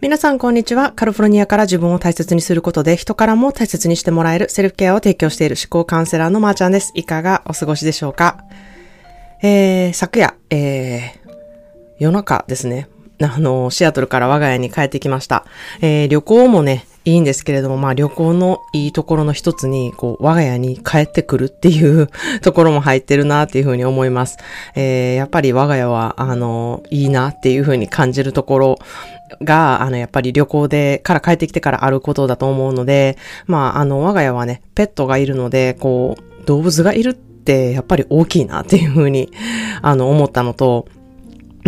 皆さんこんにちは。カルフォルニアから自分を大切にすることで人からも大切にしてもらえるセルフケアを提供している思考カウンセラーのまーちゃんです。いかがお過ごしでしょうか？えー、昨夜、えー、夜中ですね。あの、シアトルから我が家に帰ってきました。えー、旅行もね、いいんですけれども、まあ旅行のいいところの一つに、こう、我が家に帰ってくるっていう ところも入ってるなっていうふうに思います。えー、やっぱり我が家は、あの、いいなっていうふうに感じるところが、あの、やっぱり旅行で、から帰ってきてからあることだと思うので、まあ、あの、我が家はね、ペットがいるので、こう、動物がいるって、やっぱり大きいなっていうふうに、あの、思ったのと、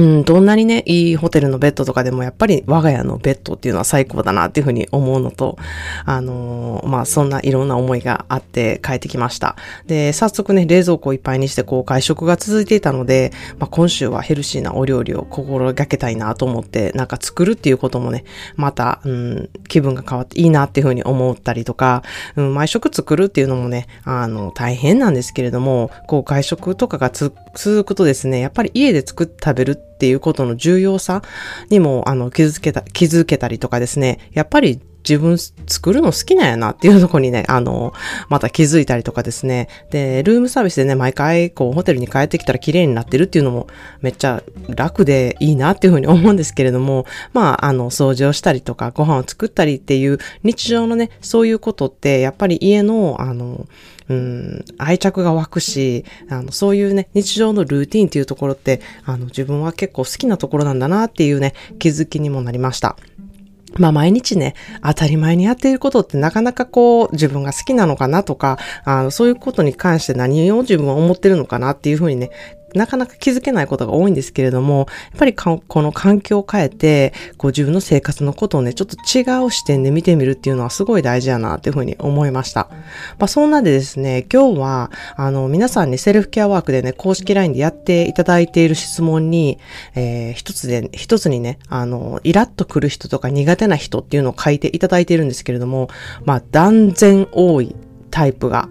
うん、どんなにね、いいホテルのベッドとかでもやっぱり我が家のベッドっていうのは最高だなっていうふうに思うのと、あのー、まあ、そんないろんな思いがあって帰ってきました。で、早速ね、冷蔵庫をいっぱいにしてこう外食が続いていたので、まあ、今週はヘルシーなお料理を心がけたいなと思って、なんか作るっていうこともね、また、うん、気分が変わっていいなっていうふうに思ったりとか、うん、毎食作るっていうのもね、あの、大変なんですけれども、こう外食とかがつ続くとですね、やっぱり家で作って食べるっていうことの重要さにも、あの、気づけた、気づけたりとかですね、やっぱり自分作るの好きなんやなっていうところにね、あの、また気づいたりとかですね。で、ルームサービスでね、毎回こうホテルに帰ってきたら綺麗になってるっていうのもめっちゃ楽でいいなっていうふうに思うんですけれども、まあ、あの、掃除をしたりとかご飯を作ったりっていう日常のね、そういうことってやっぱり家の、あの、うん、愛着が湧くし、あの、そういうね、日常のルーティンっていうところって、あの、自分は結構好きなところなんだなっていうね、気づきにもなりました。まあ毎日ね、当たり前にやっていることってなかなかこう自分が好きなのかなとか、あのそういうことに関して何を自分は思ってるのかなっていうふうにね、なかなか気づけないことが多いんですけれども、やっぱりこの環境を変えて、こう自分の生活のことをね、ちょっと違う視点で見てみるっていうのはすごい大事やなっていうふうに思いました。まあそんなでですね、今日は、あの、皆さんにセルフケアワークでね、公式 LINE でやっていただいている質問に、えー、一つで、一つにね、あの、イラッとくる人とか苦手な人っていうのを書いていただいているんですけれども、まあ断然多いタイプが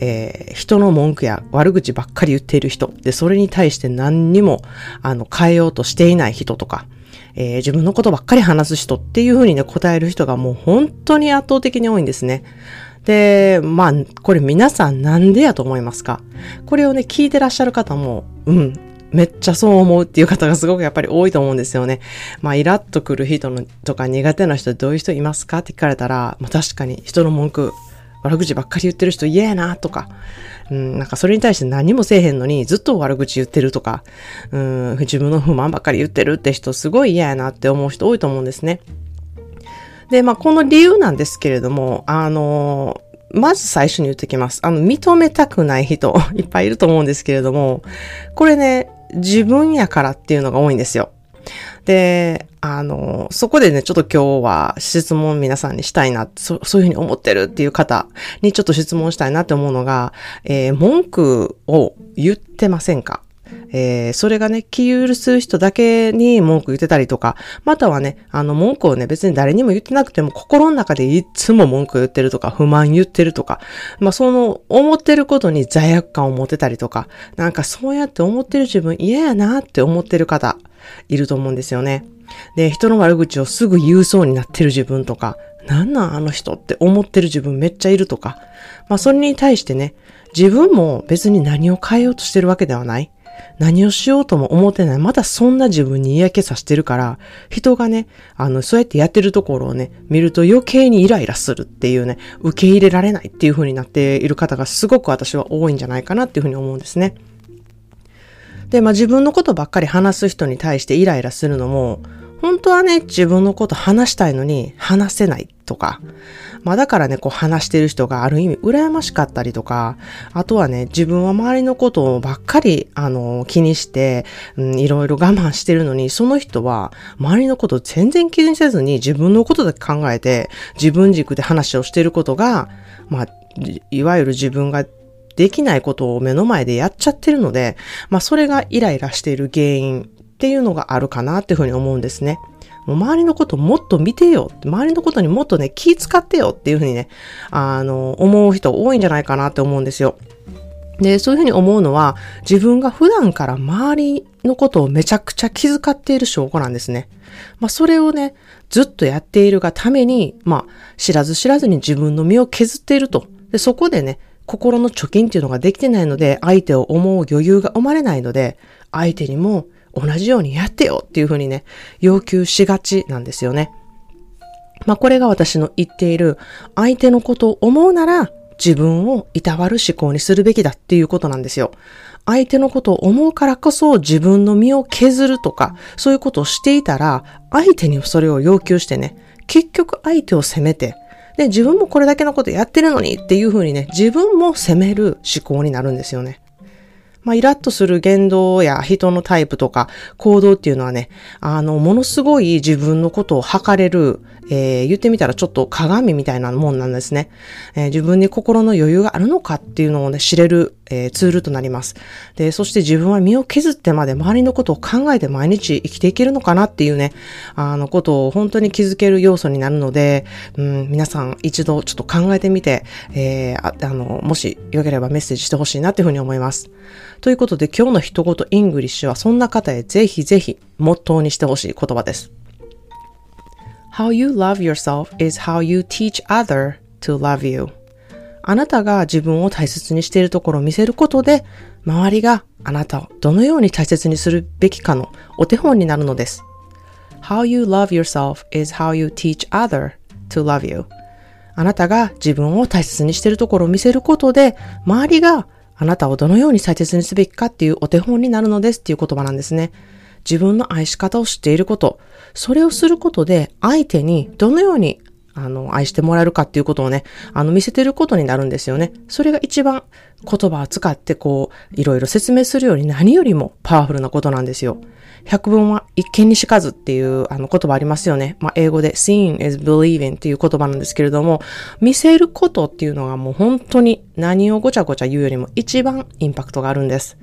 えー、人の文句や悪口ばっかり言っている人、で、それに対して何にも、あの、変えようとしていない人とか、えー、自分のことばっかり話す人っていうふうにね、答える人がもう本当に圧倒的に多いんですね。で、まあ、これ皆さんなんでやと思いますか？これをね、聞いてらっしゃる方も、うん、めっちゃそう思うっていう方がすごくやっぱり多いと思うんですよね。まあ、イラッとくる人のとか苦手な人どういう人いますか？って聞かれたら、まあ確かに人の文句悪口ばっかり言ってる人嫌やなとか、うん、なんかそれに対して何もせえへんのにずっと悪口言ってるとか、うん、自分の不満ばっかり言ってるって人すごい嫌やなって思う人多いと思うんですね。で、まあこの理由なんですけれども、あのまず最初に言ってきます。あの、認めたくない人 いっぱいいると思うんですけれども、これね、自分やからっていうのが多いんですよ。で、あの、そこでね、ちょっと今日は質問皆さんにしたいなそ、そういうふうに思ってるっていう方にちょっと質問したいなって思うのが、えー、文句を言ってませんか？えー、それがね、気許す人だけに文句言ってたりとか、またはね、あの文句をね、別に誰にも言ってなくても、心の中でいつも文句言ってるとか、不満言ってるとか、まあその、思ってることに罪悪感を持てたりとか、なんかそうやって思ってる自分嫌やなって思ってる方、いると思うんですよね。で、人の悪口をすぐ言うそうになってる自分とか、なんなんあの人って思ってる自分めっちゃいるとか、まあそれに対してね、自分も別に何を変えようとしてるわけではない。何をしようとも思ってない。まだそんな自分に嫌気さしてるから、人がね、あの、そうやってやってるところをね、見ると余計にイライラするっていうね、受け入れられないっていう風になっている方がすごく私は多いんじゃないかなっていう風に思うんですね。で、まあ自分のことばっかり話す人に対してイライラするのも、本当はね、自分のこと話したいのに話せないとか、まあだからね、こう話してる人がある意味羨ましかったりとか、あとはね、自分は周りのことをばっかり、あの、気にして、うん、いろいろ我慢してるのに、その人は周りのことを全然気にせずに自分のことだけ考えて、自分軸で話をしてることが、まあ、いわゆる自分ができないことを目の前でやっちゃってるので、まあそれがイライラしている原因っていうのがあるかなっていうふうに思うんですね。もう周りのこともっと見てよ。周りのことにもっとね、気使ってよっていうふうにね、あの、思う人多いんじゃないかなって思うんですよ。で、そういうふうに思うのは、自分が普段から周りのことをめちゃくちゃ気遣っている証拠なんですね。まあ、それをね、ずっとやっているがために、まあ、知らず知らずに自分の身を削っていると。で、そこでね、心の貯金っていうのができてないので、相手を思う余裕が生まれないので、相手にも同じようにやってよっていうふうにね、要求しがちなんですよね。まあ、これが私の言っている、相手のことを思うなら、自分をいたわる思考にするべきだっていうことなんですよ。相手のことを思うからこそ自分の身を削るとか、そういうことをしていたら、相手にそれを要求してね、結局相手を責めて、で、自分もこれだけのことやってるのにっていうふうにね、自分も責める思考になるんですよね。まあ、イラッとする言動や人のタイプとか行動っていうのはね、あの、ものすごい自分のことを測れる、えー、言ってみたらちょっと鏡みたいなもんなんですね、えー、自分に心の余裕があるのかっていうのをね、知れる、えー、ツールとなります。で、そして自分は身を削ってまで周りのことを考えて毎日生きていけるのかなっていうね、あのことを本当に気づける要素になるので、うん、皆さん一度ちょっと考えてみて、えー、ああの、もしよければメッセージしてほしいなっていうふうに思います。ということで今日の一言 English はそんな方へぜひぜひモットーにしてほしい言葉です。How you love yourself is how you teach other to love you. あなたが自分を大切にしているところを見せることで、周りがあなたをどのように大切にするべきかのお手本になるのです。How you love yourself is how you teach other to love you. あなたが自分を大切にしているところを見せることで、周りがあなたをどのように大切にすべきかっていうお手本になるのですっていう言葉なんですね。自分の愛し方を知っていること、それをすることで相手にどのようにあの、愛してもらえるかっていうことをね、あの、見せてることになるんですよね。それが一番言葉を使ってこう、いろいろ説明するより何よりもパワフルなことなんですよ。百聞は一見にしかずっていうあの言葉ありますよね。まあ、英語で seeing is believing っていう言葉なんですけれども、見せることっていうのがもう本当に何をごちゃごちゃ言うよりも一番インパクトがあるんです。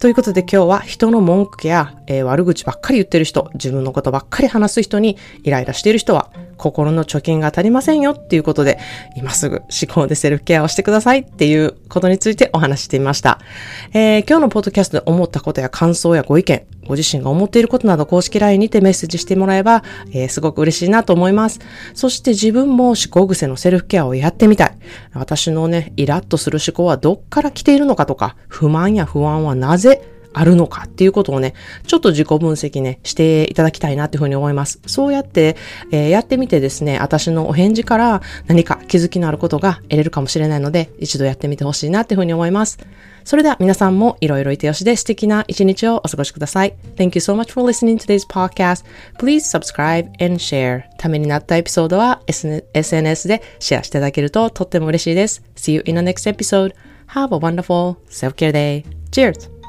ということで今日は人の文句や、えー、悪口ばっかり言ってる人、自分のことばっかり話す人にイライラしている人は心の貯金が足りませんよっていうことで今すぐ思考でセルフケアをしてくださいっていうことについてお話してみました。えー、今日のポッドキャストで思ったことや感想やご意見、ご自身が思っていることなど公式 LINE にてメッセージしてもらえば、えー、すごく嬉しいなと思います。そして自分も思考癖のセルフケアをやってみたい。私のね、イラッとする思考はどっから来ているのかとか、不満や不安はなぜあるのかっていうことをね、ちょっと自己分析ね、していただきたいなっていうふうに思います。そうやって、えー、やってみてですね、私のお返事から何か気づきのあることが得れるかもしれないので、一度やってみてほしいなっていうふうに思います。それでは皆さんもいろいろいてよしで素敵な一日をお過ごしください。Thank you so much for listening to today's podcast. Please subscribe and share. ためになったエピソードは SNS でシェアしていただけるととっても嬉しいです。See you in the next episode. Have a wonderful self-care day. Cheers!